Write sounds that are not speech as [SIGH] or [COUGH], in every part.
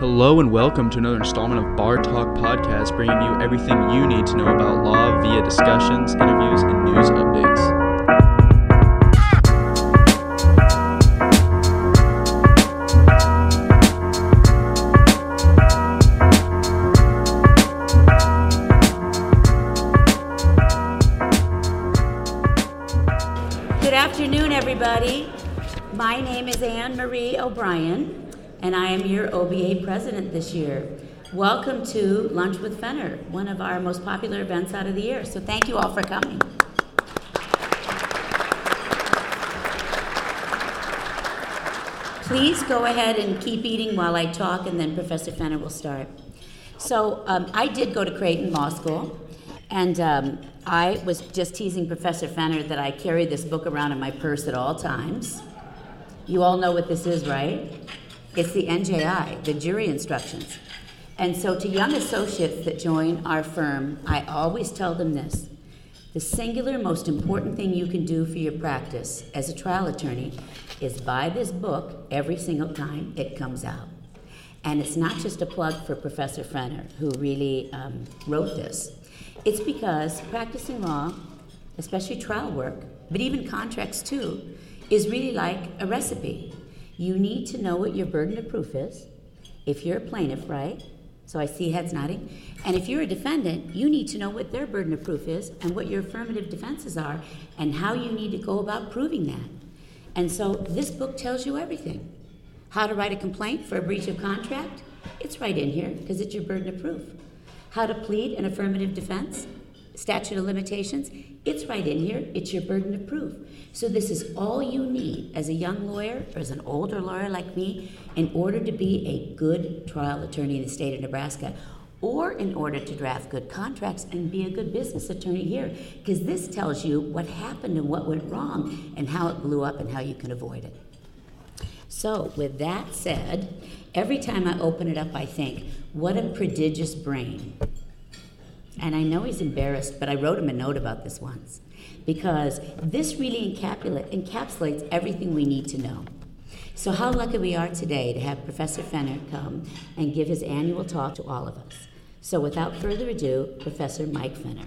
Hello and welcome to another installment of Bar Talk Podcast, bringing you everything you need to know about law via discussions, interviews, and news updates. Good afternoon, everybody. My name is Anne Marie O'Brien, and I am your OBA president this year. Welcome to Lunch with Fenner, one of our most popular events out of the year. So thank you all for coming. Please go ahead and keep eating while I talk, and then Professor Fenner will start. So um, I did go to Creighton Law School, and um, I was just teasing Professor Fenner that I carry this book around in my purse at all times. You all know what this is, right? It's the NJI, the jury instructions. And so, to young associates that join our firm, I always tell them this the singular most important thing you can do for your practice as a trial attorney is buy this book every single time it comes out. And it's not just a plug for Professor Fenner, who really um, wrote this. It's because practicing law, especially trial work, but even contracts too, is really like a recipe. You need to know what your burden of proof is. If you're a plaintiff, right? So I see heads nodding. And if you're a defendant, you need to know what their burden of proof is and what your affirmative defenses are and how you need to go about proving that. And so this book tells you everything. How to write a complaint for a breach of contract? It's right in here because it's your burden of proof. How to plead an affirmative defense? Statute of limitations? It's right in here. It's your burden of proof. So this is all you need as a young lawyer or as an older lawyer like me in order to be a good trial attorney in the state of Nebraska or in order to draft good contracts and be a good business attorney here because this tells you what happened and what went wrong and how it blew up and how you can avoid it. So, with that said, every time I open it up, I think, what a prodigious brain. And I know he's embarrassed, but I wrote him a note about this once because this really encapsulates everything we need to know. So, how lucky we are today to have Professor Fenner come and give his annual talk to all of us. So, without further ado, Professor Mike Fenner.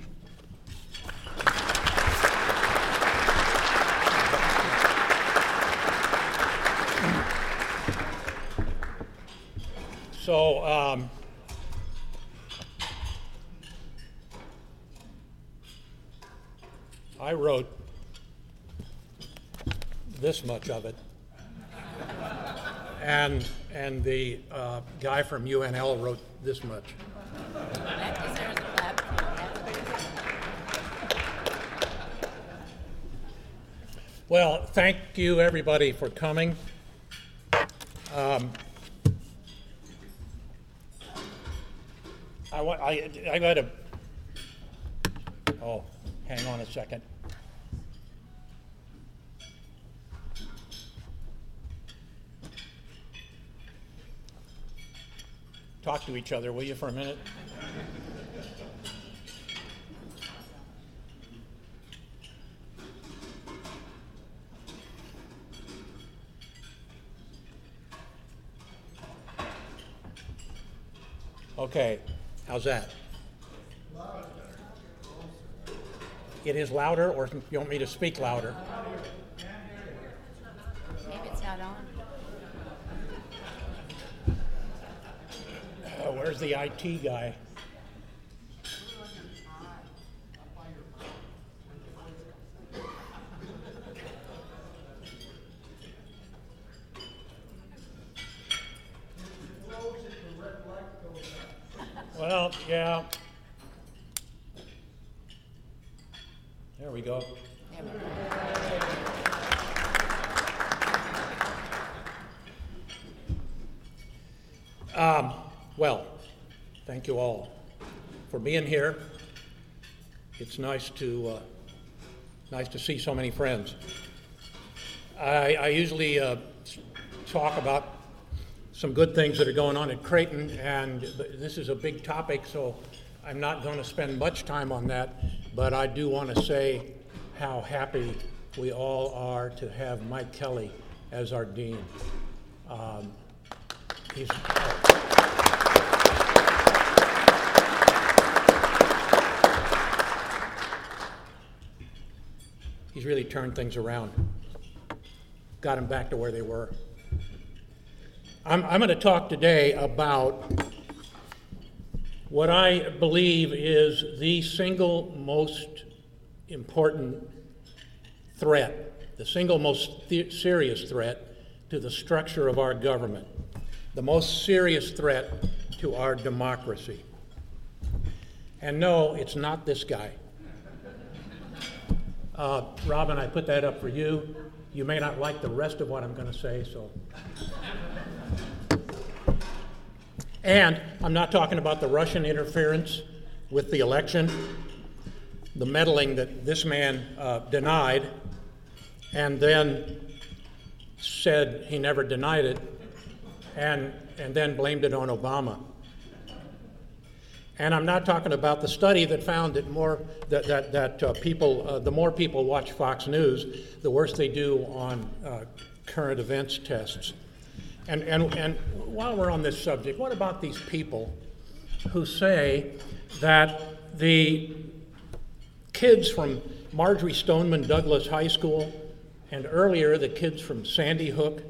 So, um, I wrote this much of it. And, and the uh, guy from UNL wrote this much. Well, thank you everybody for coming. Um, I, wa- I, I got oh, hang on a second. Talk to each other, will you, for a minute? Okay, how's that? It is louder, or you want me to speak louder? Maybe it's not on. Uh, where's the IT guy? Well, yeah. There we go. Um, well, thank you all for being here. It's nice to uh, nice to see so many friends. I, I usually uh, talk about some good things that are going on at Creighton, and this is a big topic, so I'm not going to spend much time on that. But I do want to say how happy we all are to have Mike Kelly as our dean. Um, he's, he's really turned things around, got them back to where they were. I'm, I'm going to talk today about what I believe is the single most important threat, the single most th- serious threat to the structure of our government, the most serious threat to our democracy. And no, it's not this guy. Uh, Robin, I put that up for you. You may not like the rest of what I'm going to say, so. And I'm not talking about the Russian interference with the election, the meddling that this man uh, denied, and then said he never denied it, and, and then blamed it on Obama. And I'm not talking about the study that found that more that that, that uh, people, uh, the more people watch Fox News, the worse they do on uh, current events tests. And, and, and while we're on this subject, what about these people who say that the kids from Marjory Stoneman Douglas High School and earlier the kids from Sandy Hook,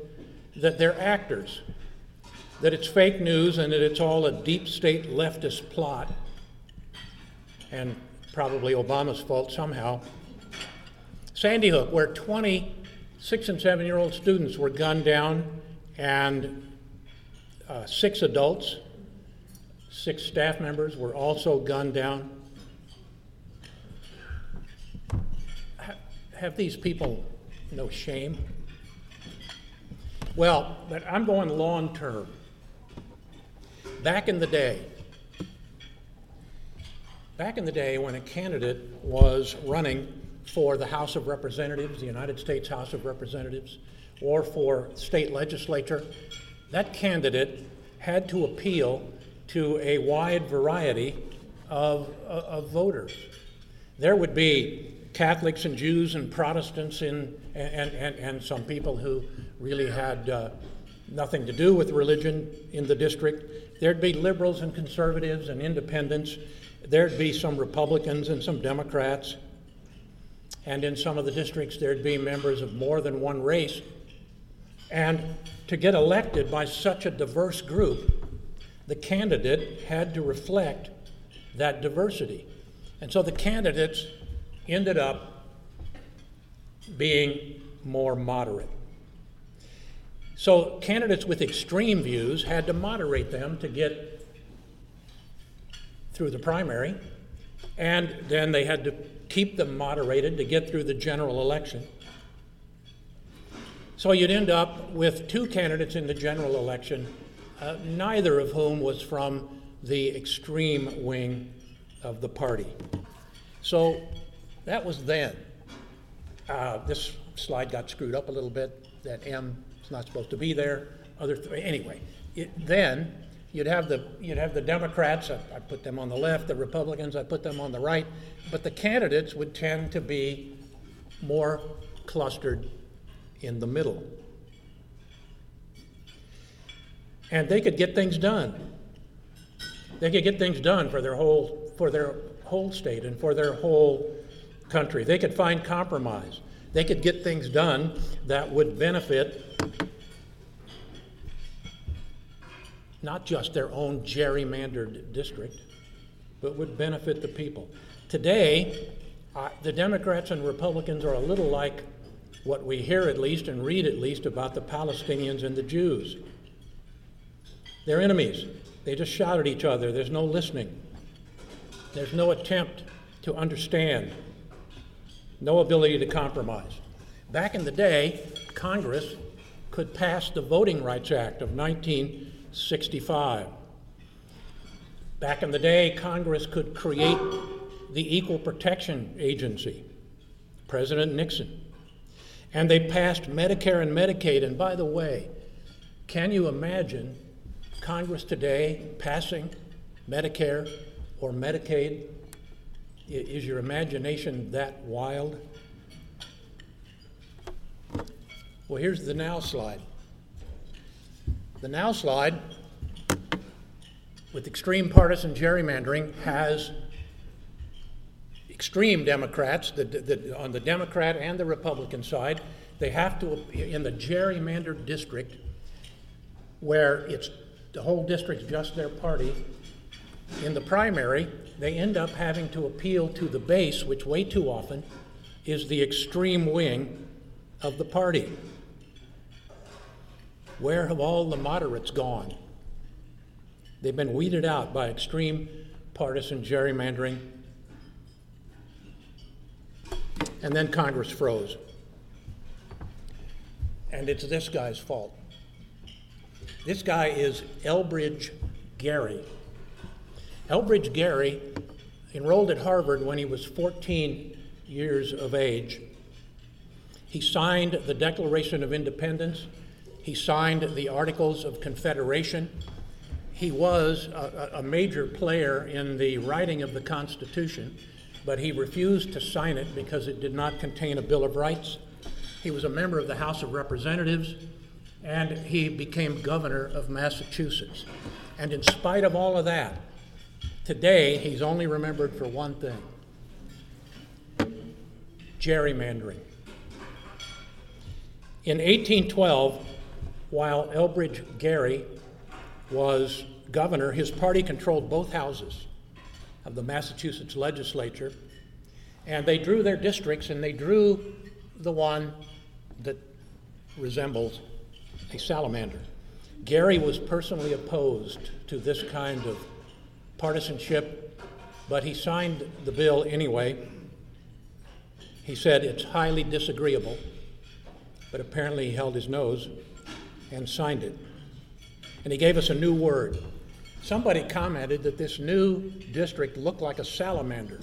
that they're actors, that it's fake news and that it's all a deep state leftist plot, and probably Obama's fault somehow. Sandy Hook, where 20 six and seven year old students were gunned down and uh, six adults, six staff members were also gunned down. Ha- have these people no shame? Well, but I'm going long term. Back in the day, back in the day when a candidate was running for the House of Representatives, the United States House of Representatives, or for state legislature, that candidate had to appeal to a wide variety of, of voters. There would be Catholics and Jews and Protestants in, and, and, and some people who really had uh, nothing to do with religion in the district. There'd be liberals and conservatives and independents. There'd be some Republicans and some Democrats. And in some of the districts, there'd be members of more than one race. And to get elected by such a diverse group, the candidate had to reflect that diversity. And so the candidates ended up being more moderate. So candidates with extreme views had to moderate them to get through the primary, and then they had to keep them moderated to get through the general election. So you'd end up with two candidates in the general election, uh, neither of whom was from the extreme wing of the party. So that was then. Uh, this slide got screwed up a little bit. That M is not supposed to be there. Other th- anyway, it, then you'd have the you'd have the Democrats. I, I put them on the left. The Republicans. I put them on the right. But the candidates would tend to be more clustered in the middle, and they could get things done. They could get things done for their whole for their whole state and for their whole country. They could find compromise. They could get things done that would benefit not just their own gerrymandered district, but would benefit the people. Today, uh, the Democrats and Republicans are a little like what we hear at least and read at least about the Palestinians and the Jews. They're enemies. They just shout at each other. There's no listening. There's no attempt to understand no ability to compromise. Back in the day, Congress could pass the Voting Rights Act of 1965. Back in the day, Congress could create the Equal Protection Agency, President Nixon. And they passed Medicare and Medicaid. And by the way, can you imagine Congress today passing Medicare or Medicaid is your imagination that wild? Well, here's the now slide. The now slide, with extreme partisan gerrymandering, has extreme Democrats, the, the, on the Democrat and the Republican side, they have to, in the gerrymandered district, where it's the whole district's just their party, in the primary, they end up having to appeal to the base, which way too often is the extreme wing of the party. Where have all the moderates gone? They've been weeded out by extreme partisan gerrymandering. And then Congress froze. And it's this guy's fault. This guy is Elbridge Gerry. Elbridge Gerry enrolled at Harvard when he was 14 years of age. He signed the Declaration of Independence, he signed the Articles of Confederation. He was a, a, major player in the writing of the Constitution, but he refused to sign it because it did not contain a Bill of Rights. He was a member of the House of Representatives, and he became governor of Massachusetts. And in spite of all of that, today he's only remembered for one thing gerrymandering. In 1812, while Elbridge Gerry was governor, his party controlled both houses of the Massachusetts legislature, and they drew their districts and they drew the one that resembles a salamander. Gerry was personally opposed to this kind of partisanship, but he signed the bill anyway he said it's highly disagreeable, but apparently he held his nose and signed it. And he gave us a new word. Somebody commented that this new district looked like a salamander.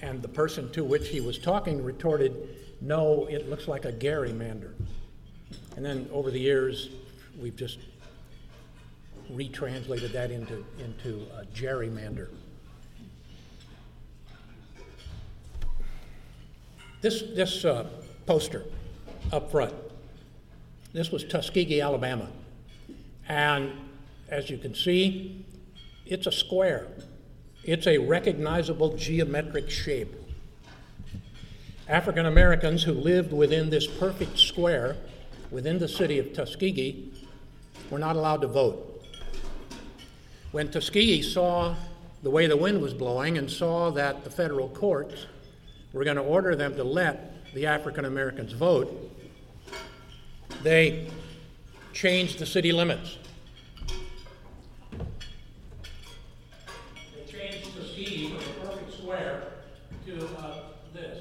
And the person to which he was talking retorted, No, it looks like a Garymander. And then over the years, we've just retranslated that into, into a gerrymander. This, this uh, poster up front, this was Tuskegee, Alabama. And as you can see, it's a square. It's a recognizable geometric shape. African Americans who lived within this perfect square within the city of Tuskegee were not allowed to vote. When Tuskegee saw the way the wind was blowing and saw that the federal courts we're going to order them to let the African Americans vote. They changed the city limits. They changed the scheme from a perfect square to uh, this.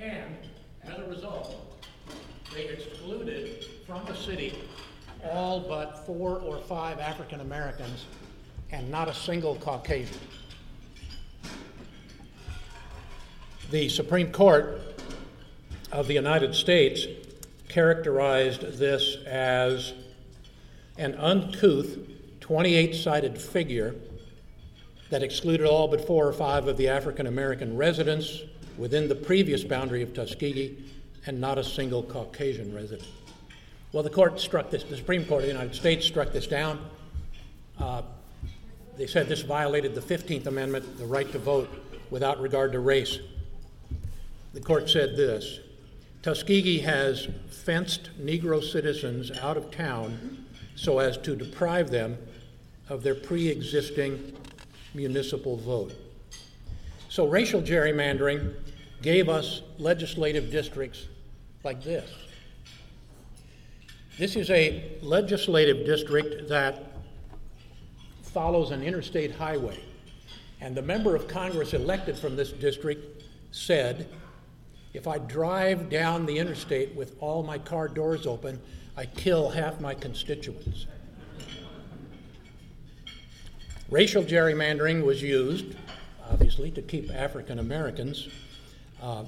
And as a result, they excluded from the city all but four or five African Americans and not a single Caucasian. The Supreme Court of the United States characterized this as an uncouth 28 sided figure that excluded all but four or five of the African American residents within the previous boundary of Tuskegee and not a single Caucasian resident. Well, the court struck this, the Supreme Court of the United States struck this down. Uh, they said this violated the 15th Amendment, the right to vote without regard to race. The court said this Tuskegee has fenced Negro citizens out of town so as to deprive them of their pre existing municipal vote. So racial gerrymandering gave us legislative districts like this. This is a legislative district that follows an interstate highway. And the member of Congress elected from this district said, if I drive down the interstate with all my car doors open, I kill half my constituents. Racial gerrymandering was used, obviously, to keep African Americans uh,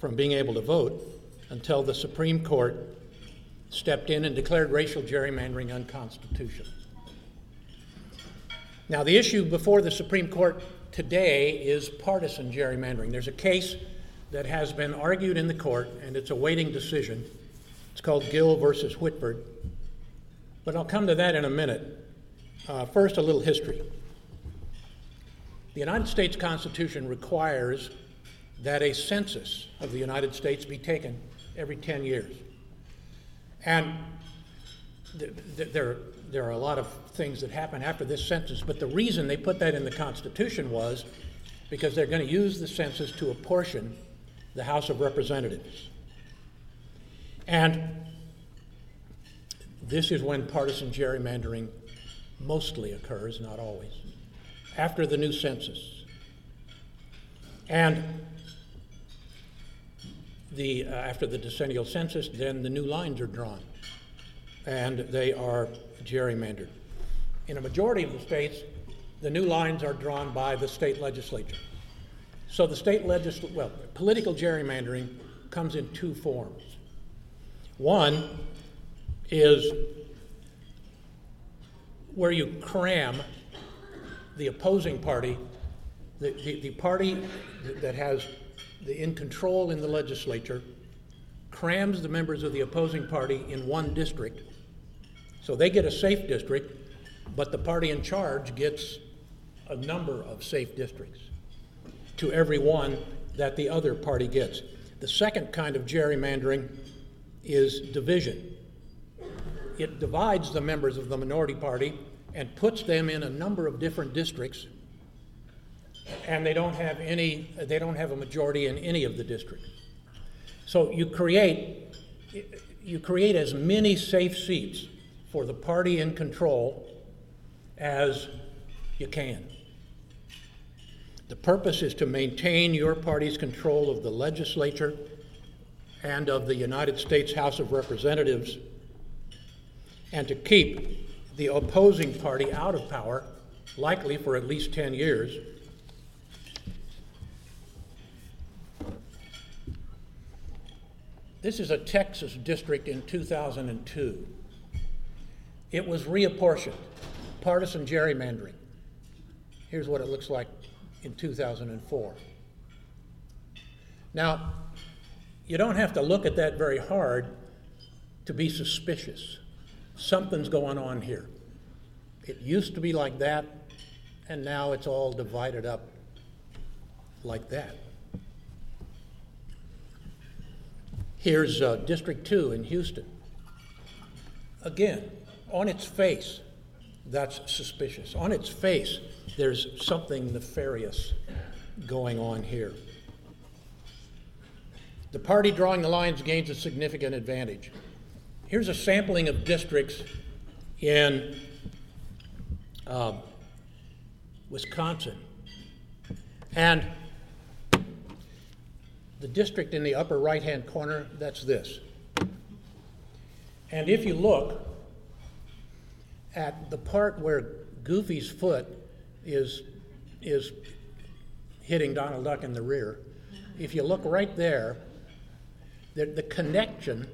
from being able to vote until the Supreme Court stepped in and declared racial gerrymandering unconstitutional. Now, the issue before the Supreme Court today is partisan gerrymandering. There's a case that has been argued in the court, and it's awaiting decision. It's called Gill versus Whitford. But I'll come to that in a minute. Uh, first, a little history. The United States Constitution requires that a census of the United States be taken every 10 years. And th- th- there, there are a lot of things that happen after this census, but the reason they put that in the Constitution was because they're going to use the census to apportion the House of Representatives. And this is when partisan gerrymandering mostly occurs, not always, after the new census. And the, uh, after the decennial census, then the new lines are drawn, and they are gerrymandered. In a majority of the states, the new lines are drawn by the state legislature. So the state legislature, well, political gerrymandering comes in two forms. One is where you cram the opposing party, the, the, the party that has the in control in the legislature, crams the members of the opposing party in one district. So they get a safe district, but the party in charge gets a number of safe districts to every one that the other party gets. The second kind of gerrymandering is division. It divides the members of the minority party and puts them in a number of different districts and they don't have any they don't have a majority in any of the districts so you create you create as many safe seats for the party in control as you can the purpose is to maintain your party's control of the legislature and of the United States House of Representatives and to keep the opposing party out of power, likely for at least 10 years. This is a Texas district in 2002. It was reapportioned, partisan gerrymandering. Here's what it looks like in 2004. Now, you don't have to look at that very hard to be suspicious. Something's going on here. It used to be like that, and now it's all divided up like that. Here's uh, District 2 in Houston. Again, on its face, that's suspicious. On its face, there's something nefarious going on here. The party drawing the lines gains a significant advantage. Here's a sampling of districts in uh, Wisconsin. And the district in the upper right hand corner, that's this. And if you look at the part where Goofy's foot is, is hitting Donald Duck in the rear, if you look right there, the, the connection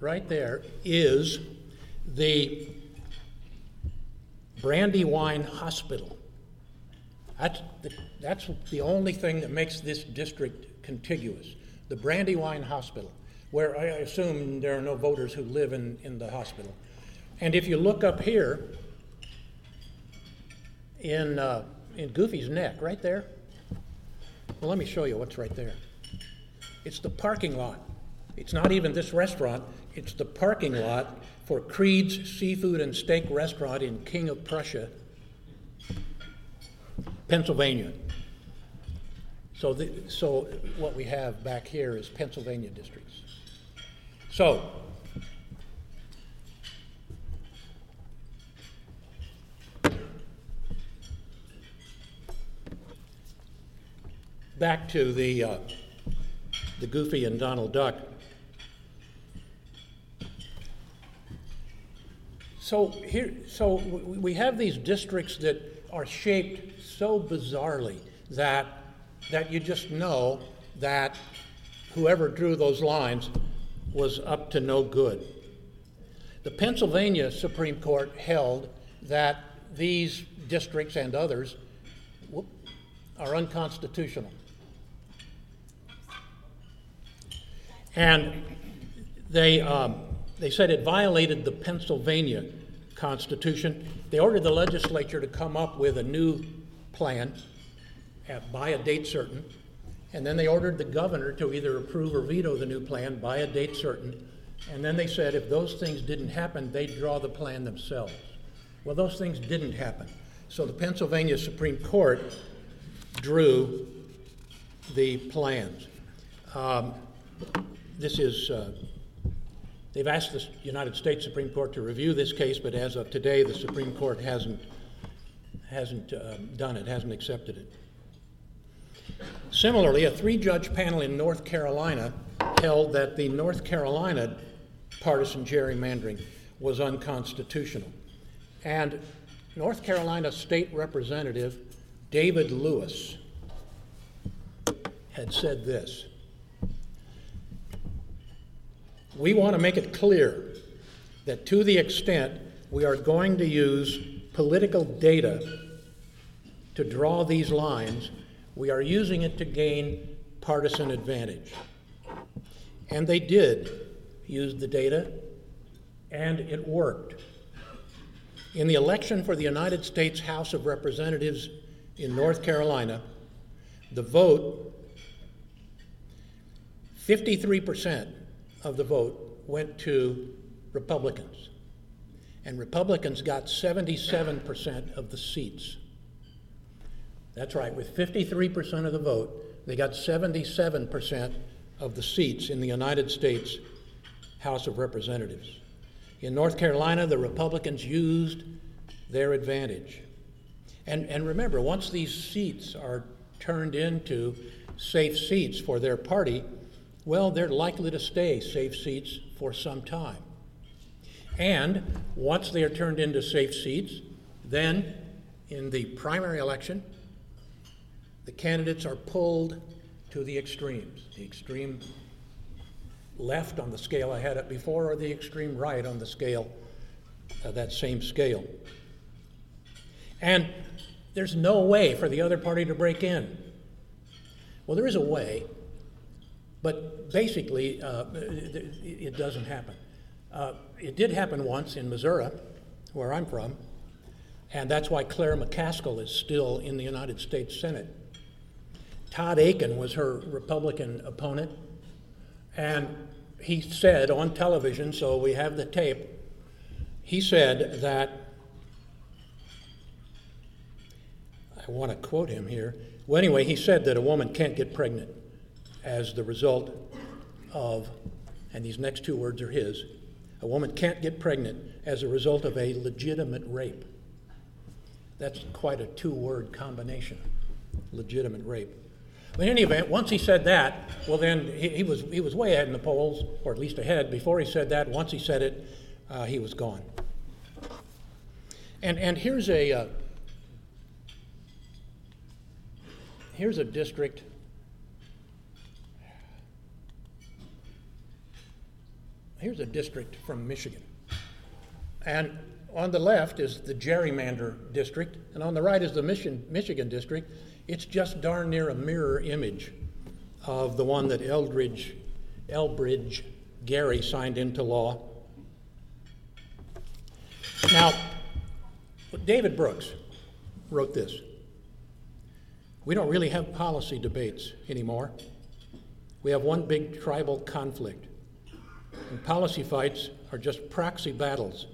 right there is the Brandywine Hospital. That's the, that's the only thing that makes this district contiguous. The Brandywine Hospital, where I assume there are no voters who live in, in the hospital. And if you look up here in, uh, in Goofy's neck, right there, well, let me show you what's right there. It's the parking lot. It's not even this restaurant, it's the parking lot for Creed's Seafood and Steak Restaurant in King of Prussia, Pennsylvania. So, the, so what we have back here is Pennsylvania districts. So, back to the uh, the Goofy and Donald Duck. So here, so we have these districts that are shaped so bizarrely that that you just know that whoever drew those lines was up to no good. The Pennsylvania Supreme Court held that these districts and others are unconstitutional. And they, um, they said it violated the Pennsylvania Constitution. They ordered the legislature to come up with a new plan at, by a date certain, and then they ordered the governor to either approve or veto the new plan by a date certain. And then they said if those things didn't happen, they'd draw the plan themselves. Well, those things didn't happen. So the Pennsylvania Supreme Court drew the plans. Um, this is, uh, they've asked the United States Supreme Court to review this case, but as of today, the Supreme Court hasn't, hasn't uh, done it, hasn't accepted it. Similarly, a three judge panel in North Carolina held that the North Carolina partisan gerrymandering was unconstitutional. And North Carolina State Representative David Lewis had said this We want to make it clear that to the extent we are going to use political data to draw these lines, we are using it to gain partisan advantage. And they did use the data, and it worked. In the election for the United States House of Representatives in North Carolina, the vote, 53% of the vote went to Republicans. And Republicans got 77% of the seats. That's right, with 53% of the vote, they got 77% of the seats in the United States House of Representatives. In North Carolina, the Republicans used their advantage. And, and remember, once these seats are turned into safe seats for their party, well, they're likely to stay safe seats for some time. And once they are turned into safe seats, then in the primary election, the candidates are pulled to the extremes the extreme left on the scale I had it before, or the extreme right on the scale, uh, that same scale. And there's no way for the other party to break in. Well, there is a way, but basically, uh, it, it, doesn't happen. Uh, it did happen once in Missouri, where I'm from, and that's why Claire McCaskill is still in the United States Senate. Todd Akin was her Republican opponent, and he said on television, so we have the tape, he said that, I want to quote him here. Well, anyway, he said that a woman can't get pregnant as the result of, and these next two words are his, a woman can't get pregnant as a result of a legitimate rape. That's quite a two word combination legitimate rape. But in any event, once he said that, well, then he, he, was, he was way ahead in the polls, or at least ahead. Before he said that, once he said it, uh, he was gone. And, and here's a uh, here's a district here's a district from Michigan. And on the left is the gerrymander district, and on the right is the Michigan, Michigan district. It's just darn near a mirror image of the one that Eldridge, Elbridge Gerry signed into law. Now, David Brooks wrote this. We don't really have policy debates anymore. We have one big tribal conflict. And policy fights are just proxy battles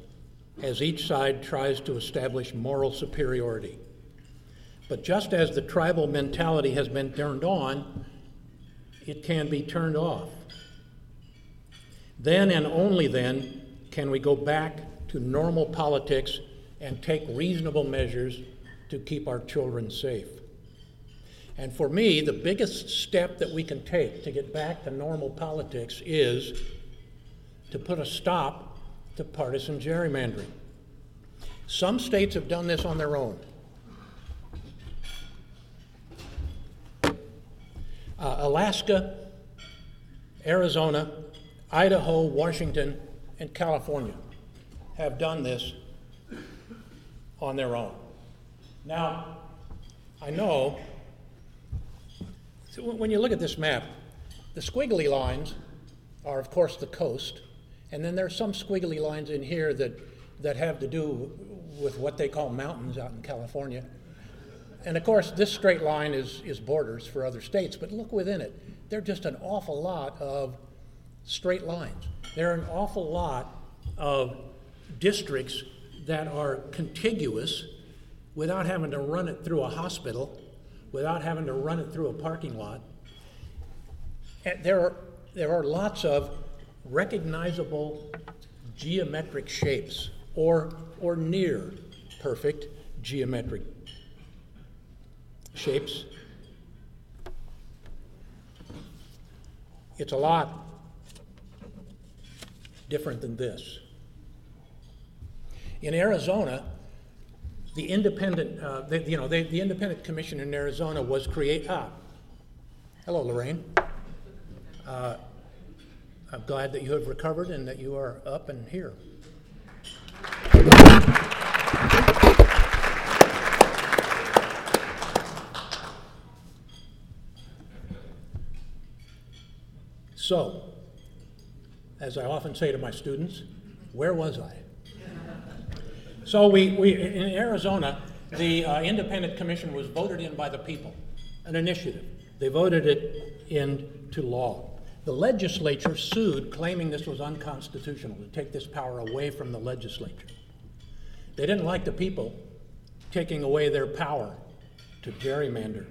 as each side tries to establish moral superiority. But just as the tribal mentality has been turned on, it can be turned off. Then and only then can we go back to normal politics and take reasonable measures to keep our children safe. And for me, the biggest step that we can take to get back to normal politics is to put a stop to partisan gerrymandering. Some states have done this on their own. uh, Alaska, Arizona, Idaho, Washington, and California have done this on their own. Now, I know when you look at this map, the squiggly lines are, of course, the coast, And then there's some squiggly lines in here that, that have to do with what they call mountains out in California. And of course, this straight line is, is borders for other states, but look within it. There are just an awful lot of straight lines. There are an awful lot of districts that are contiguous without having to run it through a hospital, without having to run it through a parking lot. And there are, there are lots of recognizable geometric shapes or, or near perfect geometric shapes. It's a lot different than this. In Arizona, the independent, uh, you know, the, the independent commission in Arizona was create. Ah, hello, Lorraine. Uh, I'm glad that you have recovered and that you are up and here. So, as I often say to my students, where was I? So we, we in Arizona, the uh, independent commission was voted in by the people, an initiative. They voted it into law. The legislature sued, claiming this was unconstitutional, to take this power away from the legislature. They didn't like the people taking away their power to gerrymander.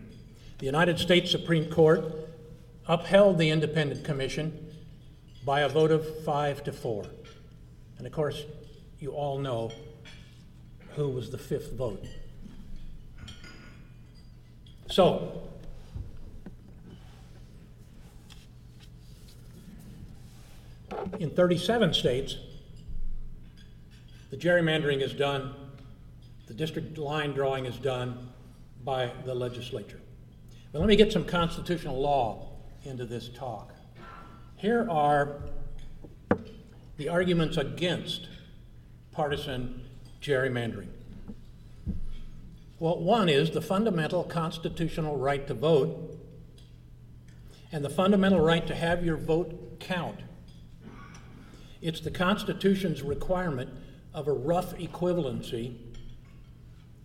The United States Supreme Court upheld the independent commission by a vote of five to four. And of course, you all know who was the fifth vote. So, in 37 states, the gerrymandering is done, the district line drawing is done by the legislature. But let me get some constitutional law into this talk. Here are the arguments against partisan gerrymandering. Well, one is the fundamental constitutional right to vote and the fundamental right to have your vote count. It's the Constitution's requirement of a rough equivalency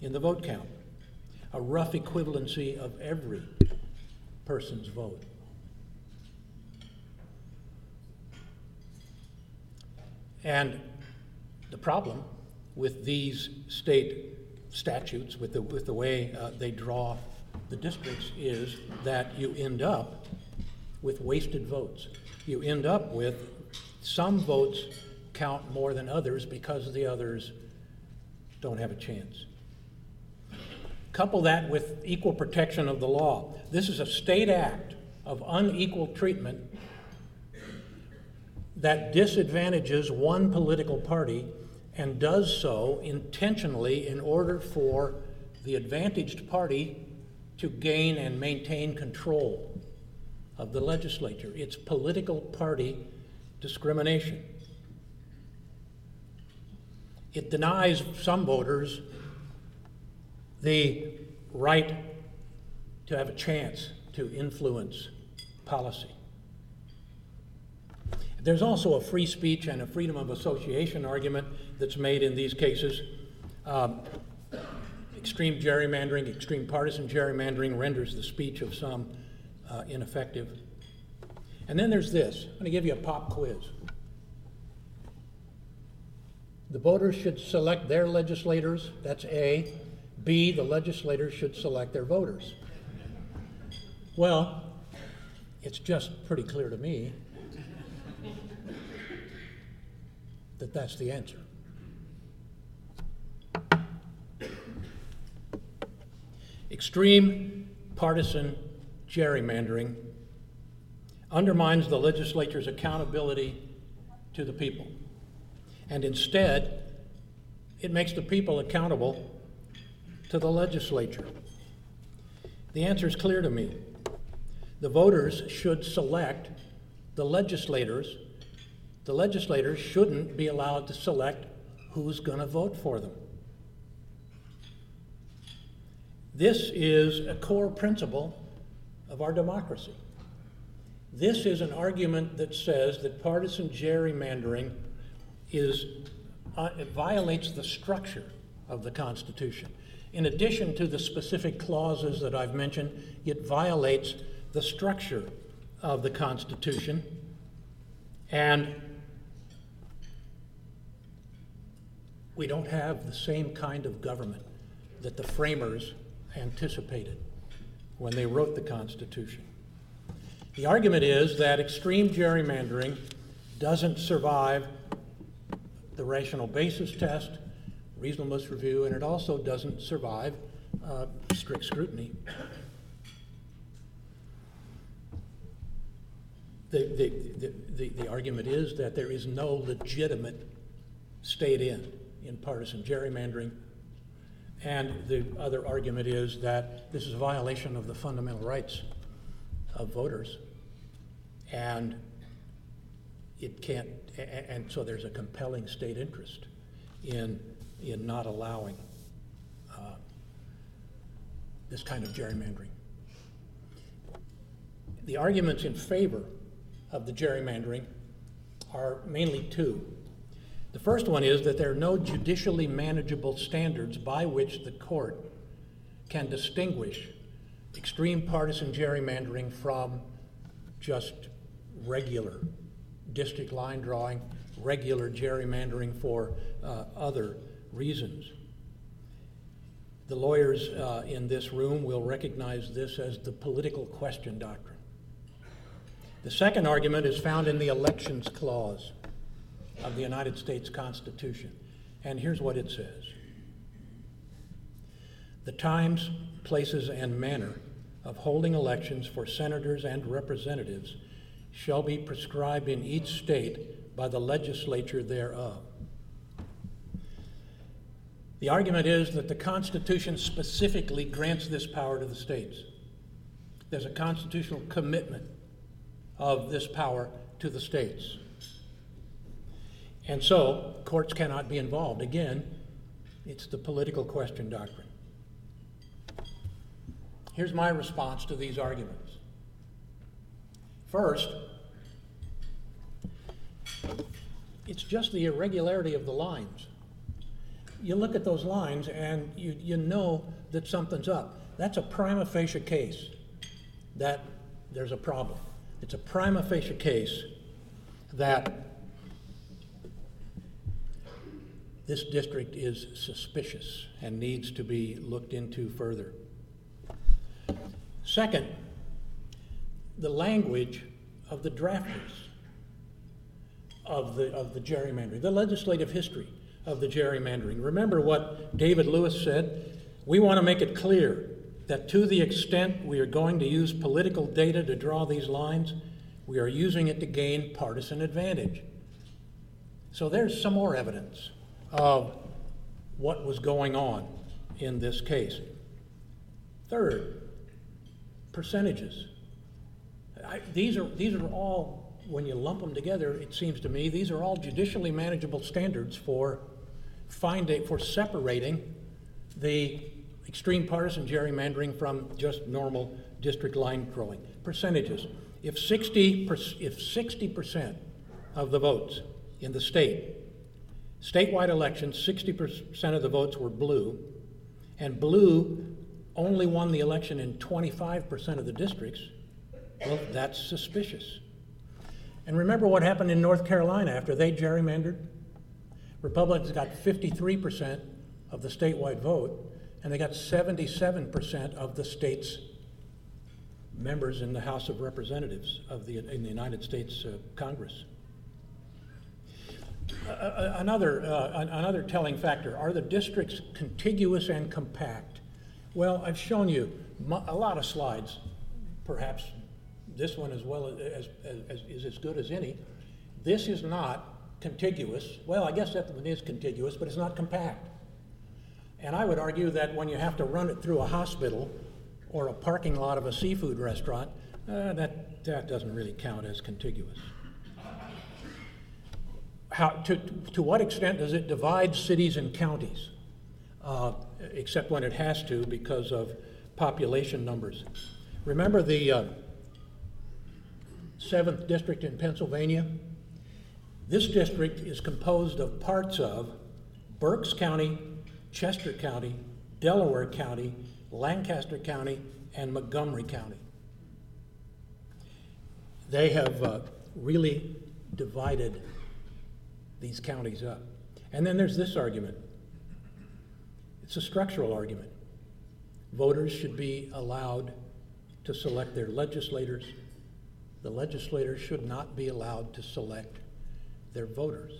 in the vote count, a rough equivalency of every person's vote. And the problem with these state statutes, with the, with the way uh, they draw the districts, is that you end up with wasted votes. You end up with some votes count more than others because the others don't have a chance. Couple that with equal protection of the law. This is a state act of unequal treatment that disadvantages one political party and does so intentionally in order for the advantaged party to gain and maintain control of the legislature. It's political party discrimination. It denies some voters the right to have a chance to influence policy. There's also a free speech and a freedom of association argument that's made in these cases. Um, extreme gerrymandering, extreme partisan gerrymandering renders the speech of some uh, ineffective. And then there's this I'm going to give you a pop quiz. The voters should select their legislators, that's A. B, the legislators should select their voters. Well, it's just pretty clear to me that that's the answer. Extreme partisan gerrymandering undermines the legislature's accountability to the people. And instead, it makes the people accountable to the legislature. The answer is clear to me. The voters should select the legislators. The legislators shouldn't be allowed to select who's going to vote for them. This is a core principle of our democracy. This is an argument that says that partisan gerrymandering is uh, it violates the structure of the Constitution. In addition to the specific clauses that I've mentioned, it violates the structure of the Constitution. And we don't have the same kind of government that the framers anticipated when they wrote the Constitution. The argument is that extreme gerrymandering doesn't survive the rational basis test, reasonableness review, and it also doesn't survive uh, strict scrutiny. The, the, the, the, argument is that there is no legitimate state in in partisan gerrymandering. And the other argument is that this is a violation of the fundamental rights of voters. And it can't, and so there's a compelling state interest in, in not allowing uh, this kind of gerrymandering. The arguments in favor of the gerrymandering are mainly two. The first one is that there are no judicially manageable standards by which the court can distinguish extreme partisan gerrymandering from just regular district line drawing, regular gerrymandering for uh, other reasons. The lawyers uh, in this room will recognize this as the political question doctrine. The second argument is found in the Elections Clause of the United States Constitution. And here's what it says The times, places, and manner of holding elections for senators and representatives shall be prescribed in each state by the legislature thereof. The argument is that the Constitution specifically grants this power to the states. There's a constitutional commitment of this power to the states. And so, courts cannot be involved. Again, it's the political question doctrine. Here's my response to these arguments. First, it's just the irregularity of the lines. You look at those lines and you, you know that something's up. That's a prima facie case that there's a problem. It's a prima facie case that this district is suspicious and needs to be looked into further. Second, the language of the drafters of the, of the gerrymandering, the legislative history of the gerrymandering. Remember what David Lewis said? We want to make it clear that to the extent we are going to use political data to draw these lines, we are using it to gain partisan advantage. So there's some more evidence of what was going on in this case. Third, percentages. I, these, are, these are all, when you lump them together, it seems to me, these are all judicially manageable standards for, finding, for separating the extreme partisan gerrymandering from just normal district line drawing. Percentages. If 60, if 60% of the votes in the state, statewide elections, 60% of the votes were blue, and blue only won the election in 25% of the districts, well, that's suspicious. And remember what happened in North Carolina after they gerrymandered? Republicans got 53% of the statewide vote, and they got 77% of the state's members in the House of Representatives of the, in the United States uh, Congress. Uh, another, uh, another telling factor are the districts contiguous and compact? Well, I've shown you a lot of slides, perhaps this one as well as, as, as, is as good as any. This is not contiguous. Well, I guess that one is contiguous, but it's not compact. And I would argue that when you have to run it through a hospital or a parking lot of a seafood restaurant, uh, that, that doesn't really count as contiguous. How, to, to what extent does it divide cities and counties? Uh, except when it has to because of population numbers. Remember the uh, 7th District in Pennsylvania? This district is composed of parts of Berks County, Chester County, Delaware County, Lancaster County, and Montgomery County. They have uh, really divided these counties up. And then there's this argument it's a structural argument. Voters should be allowed to select their legislators. The legislators should not be allowed to select their voters.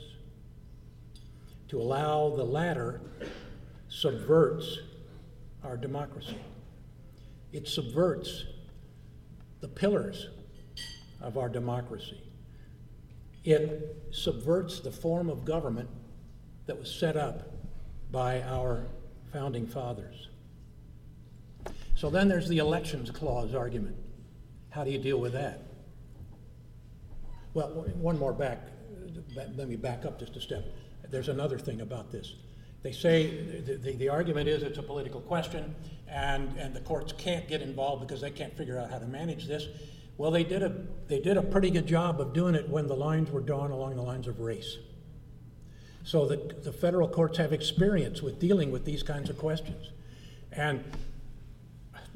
To allow the latter subverts our democracy. It subverts the pillars of our democracy. It subverts the form of government that was set up by our founding fathers. So then there's the elections clause argument. How do you deal with that? Well, one more back. Let me back up just a step. There's another thing about this. They say the, the, the, argument is it's a political question and, and the courts can't get involved because they can't figure out how to manage this. Well, they did, a, they did a pretty good job of doing it when the lines were drawn along the lines of race. So the, the federal courts have experience with dealing with these kinds of questions. And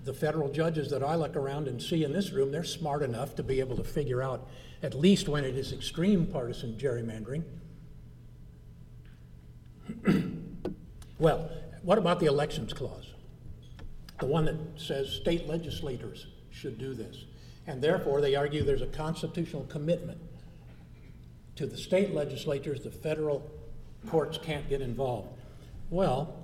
the federal judges that I look around and see in this room, they're smart enough to be able to figure out, at least when it is extreme partisan gerrymandering. [CLEARS THROAT] well, what about the elections clause? The one that says state legislators should do this. And therefore, they argue there's a constitutional commitment to the state legislatures, the federal courts can't get involved. Well,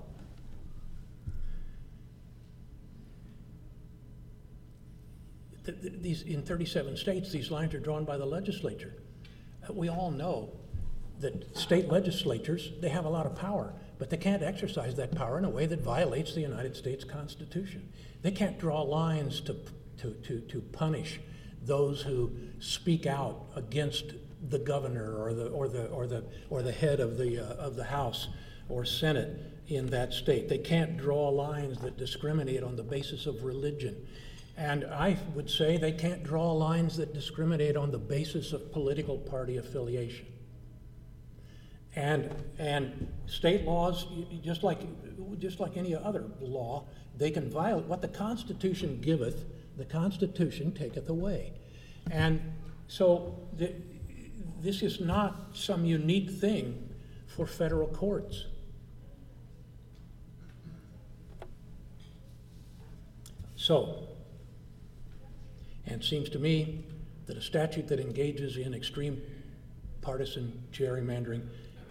th- th- these, in 37 states, these lines are drawn by the legislature. Uh, we all know that state legislatures, they have a lot of power, but they can't exercise that power in a way that violates the United States Constitution. They can't draw lines to, to, to, to punish those who speak out against the governor or the, or the, or the, or the head of the, uh, of the House or Senate in that state. They can't draw lines that discriminate on the basis of religion. And I would say they can't draw lines that discriminate on the basis of political party affiliation. And, and state laws, just like, just like any other law, they can violate what the Constitution giveth, the Constitution taketh away. And so the, this is not some unique thing for federal courts. So, and it seems to me that a statute that engages in extreme partisan gerrymandering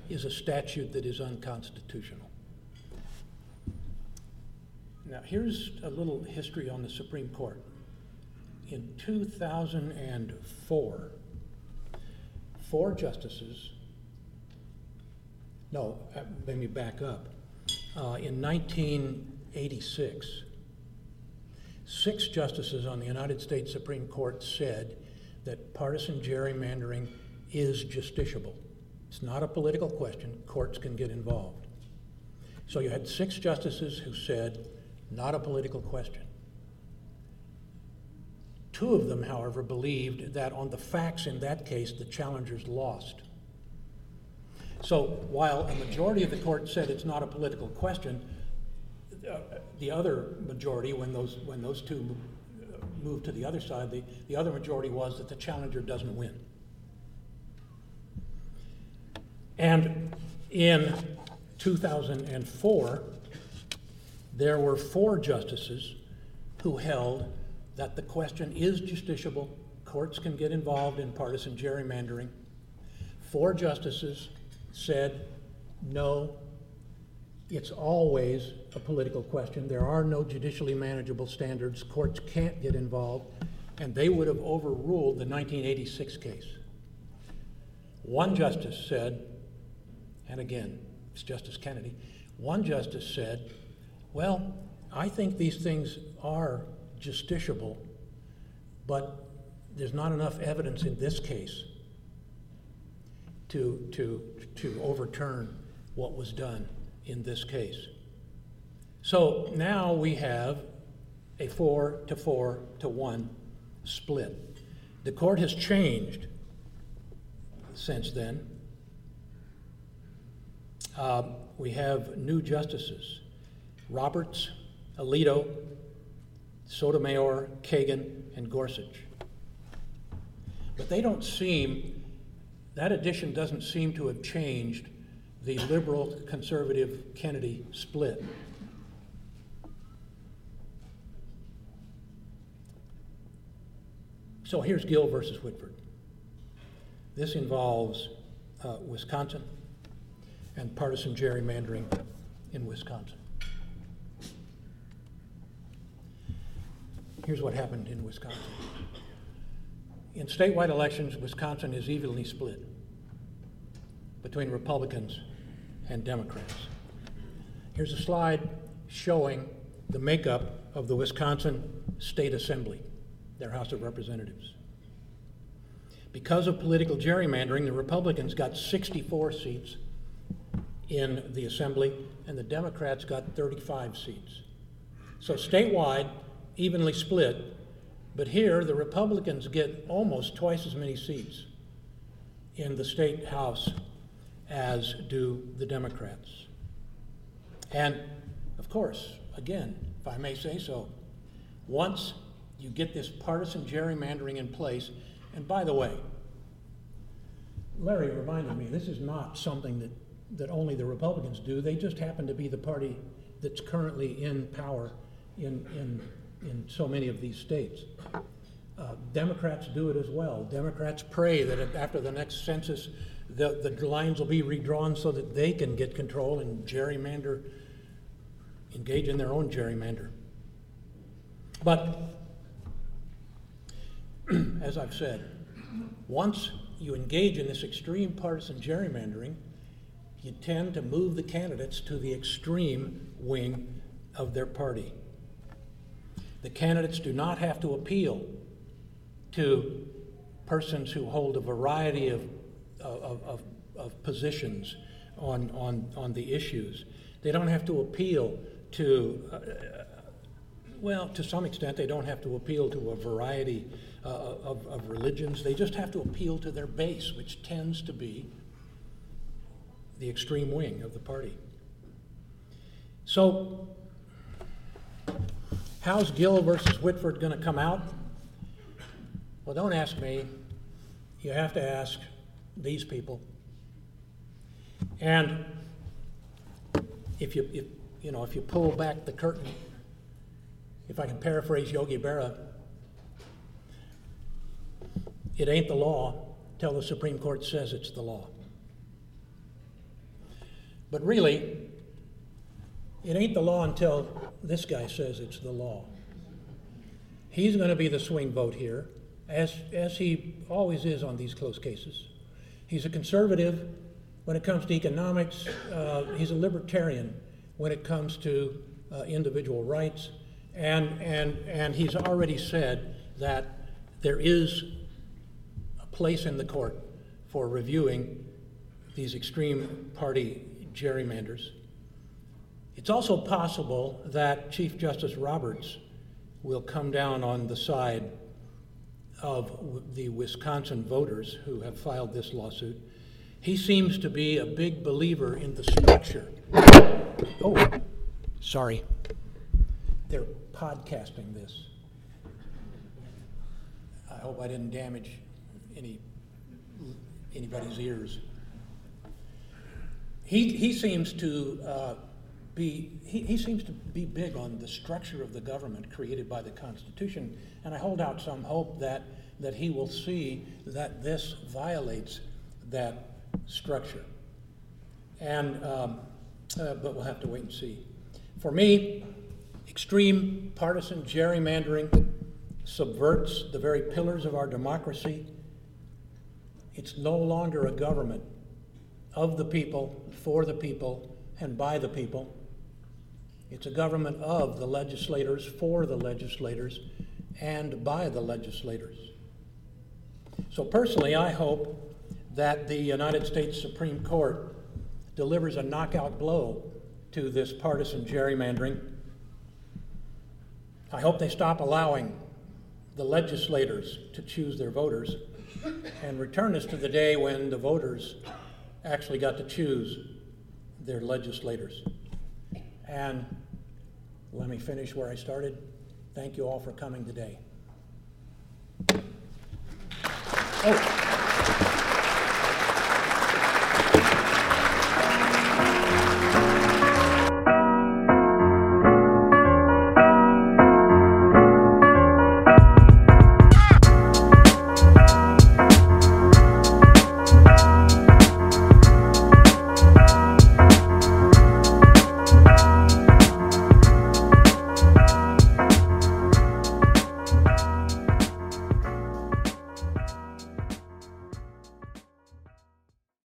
is a statute that is unconstitutional. Now, here's a little history on the Supreme Court. In 2004, four justices, no, uh, let me back up. Uh, in 1986, six justices on the United States Supreme Court said that partisan gerrymandering is justiciable. It's not a political question, courts can get involved. So you had six justices who said, not a political question. Two of them, however, believed that on the facts in that case, the challengers lost. So while a majority of the court said it's not a political question, uh, the other majority, when those, when those two moved to the other side, the, the other majority was that the challenger doesn't win. And in 2004, there were four justices who held that the question is justiciable. Courts can get involved in partisan gerrymandering. Four justices said, no, it's always a political question. There are no judicially manageable standards. Courts can't get involved. And they would have overruled the 1986 case. One justice said, and again, it's Justice Kennedy, one justice said, well, I think these things are justiciable, but there's not enough evidence in this case to, to, to overturn what was done in this case. So now we have a four to four to one split. The court has changed since then. Uh, we have new justices Roberts, Alito, Sotomayor, Kagan, and Gorsuch. But they don't seem, that addition doesn't seem to have changed the liberal conservative Kennedy split. So here's Gill versus Whitford. This involves uh, Wisconsin and partisan gerrymandering in Wisconsin. Here's what happened in Wisconsin. In statewide elections, Wisconsin is evenly split between Republicans and Democrats. Here's a slide showing the makeup of the Wisconsin State Assembly, their House of Representatives. Because of political gerrymandering, the Republicans got 64 seats in the Assembly, and the Democrats got 35 seats. So statewide, evenly split, but here the Republicans get almost twice as many seats in the state House as do the Democrats. And of course, again, if I may say so, once you get this partisan gerrymandering in place, and by the way, Larry reminded me this is not something that, that only the Republicans do. They just happen to be the party that's currently in power in, in, in so many of these states. Uh, Democrats do it as well. Democrats pray that after the next census, the, the lines will be redrawn so that they can get control and gerrymander, engage in their own gerrymander. But [CLEARS THROAT] as I've said, once you engage in this extreme partisan gerrymandering, you tend to move the candidates to the extreme wing of their party. The candidates do not have to appeal to persons who hold a variety of of, of, of positions on, on, on the issues. They don't have to appeal to, uh, well, to some extent, they don't have to appeal to a variety uh, of, of religions. They just have to appeal to their base, which tends to be the extreme wing of the party. So, how's Gill versus Whitford going to come out? Well, don't ask me. You have to ask these people. And if you, if, you know, if you pull back the curtain, if I can paraphrase Yogi Berra, it ain't the law till the Supreme Court says it's the law. But really, it ain't the law until this guy says it's the law. He's going to be the swing vote here, as, as he always is on these close cases. He's a conservative when it comes to economics. Uh, he's a libertarian when it comes to uh, individual rights. And, and, and he's already said that there is place in the court for reviewing these extreme party gerrymanders. It's also possible that Chief Justice Roberts will come down on the side of the Wisconsin voters who have filed this lawsuit. He seems to be a big believer in the structure. Oh, sorry. They're podcasting this. I hope I didn't damage any anybody's ears. He, he seems to uh, be he, he seems to be big on the structure of the government created by the Constitution, and I hold out some hope that that he will see that this violates that structure. And um, uh, but we'll have to wait and see. For me, extreme partisan gerrymandering subverts the very pillars of our democracy. It's no longer a government of the people, for the people, and by the people. It's a government of the legislators, for the legislators, and by the legislators. So, personally, I hope that the United States Supreme Court delivers a knockout blow to this partisan gerrymandering. I hope they stop allowing the legislators to choose their voters and return us to the day when the voters actually got to choose their legislators. And let me finish where I started. Thank you all for coming today. Oh,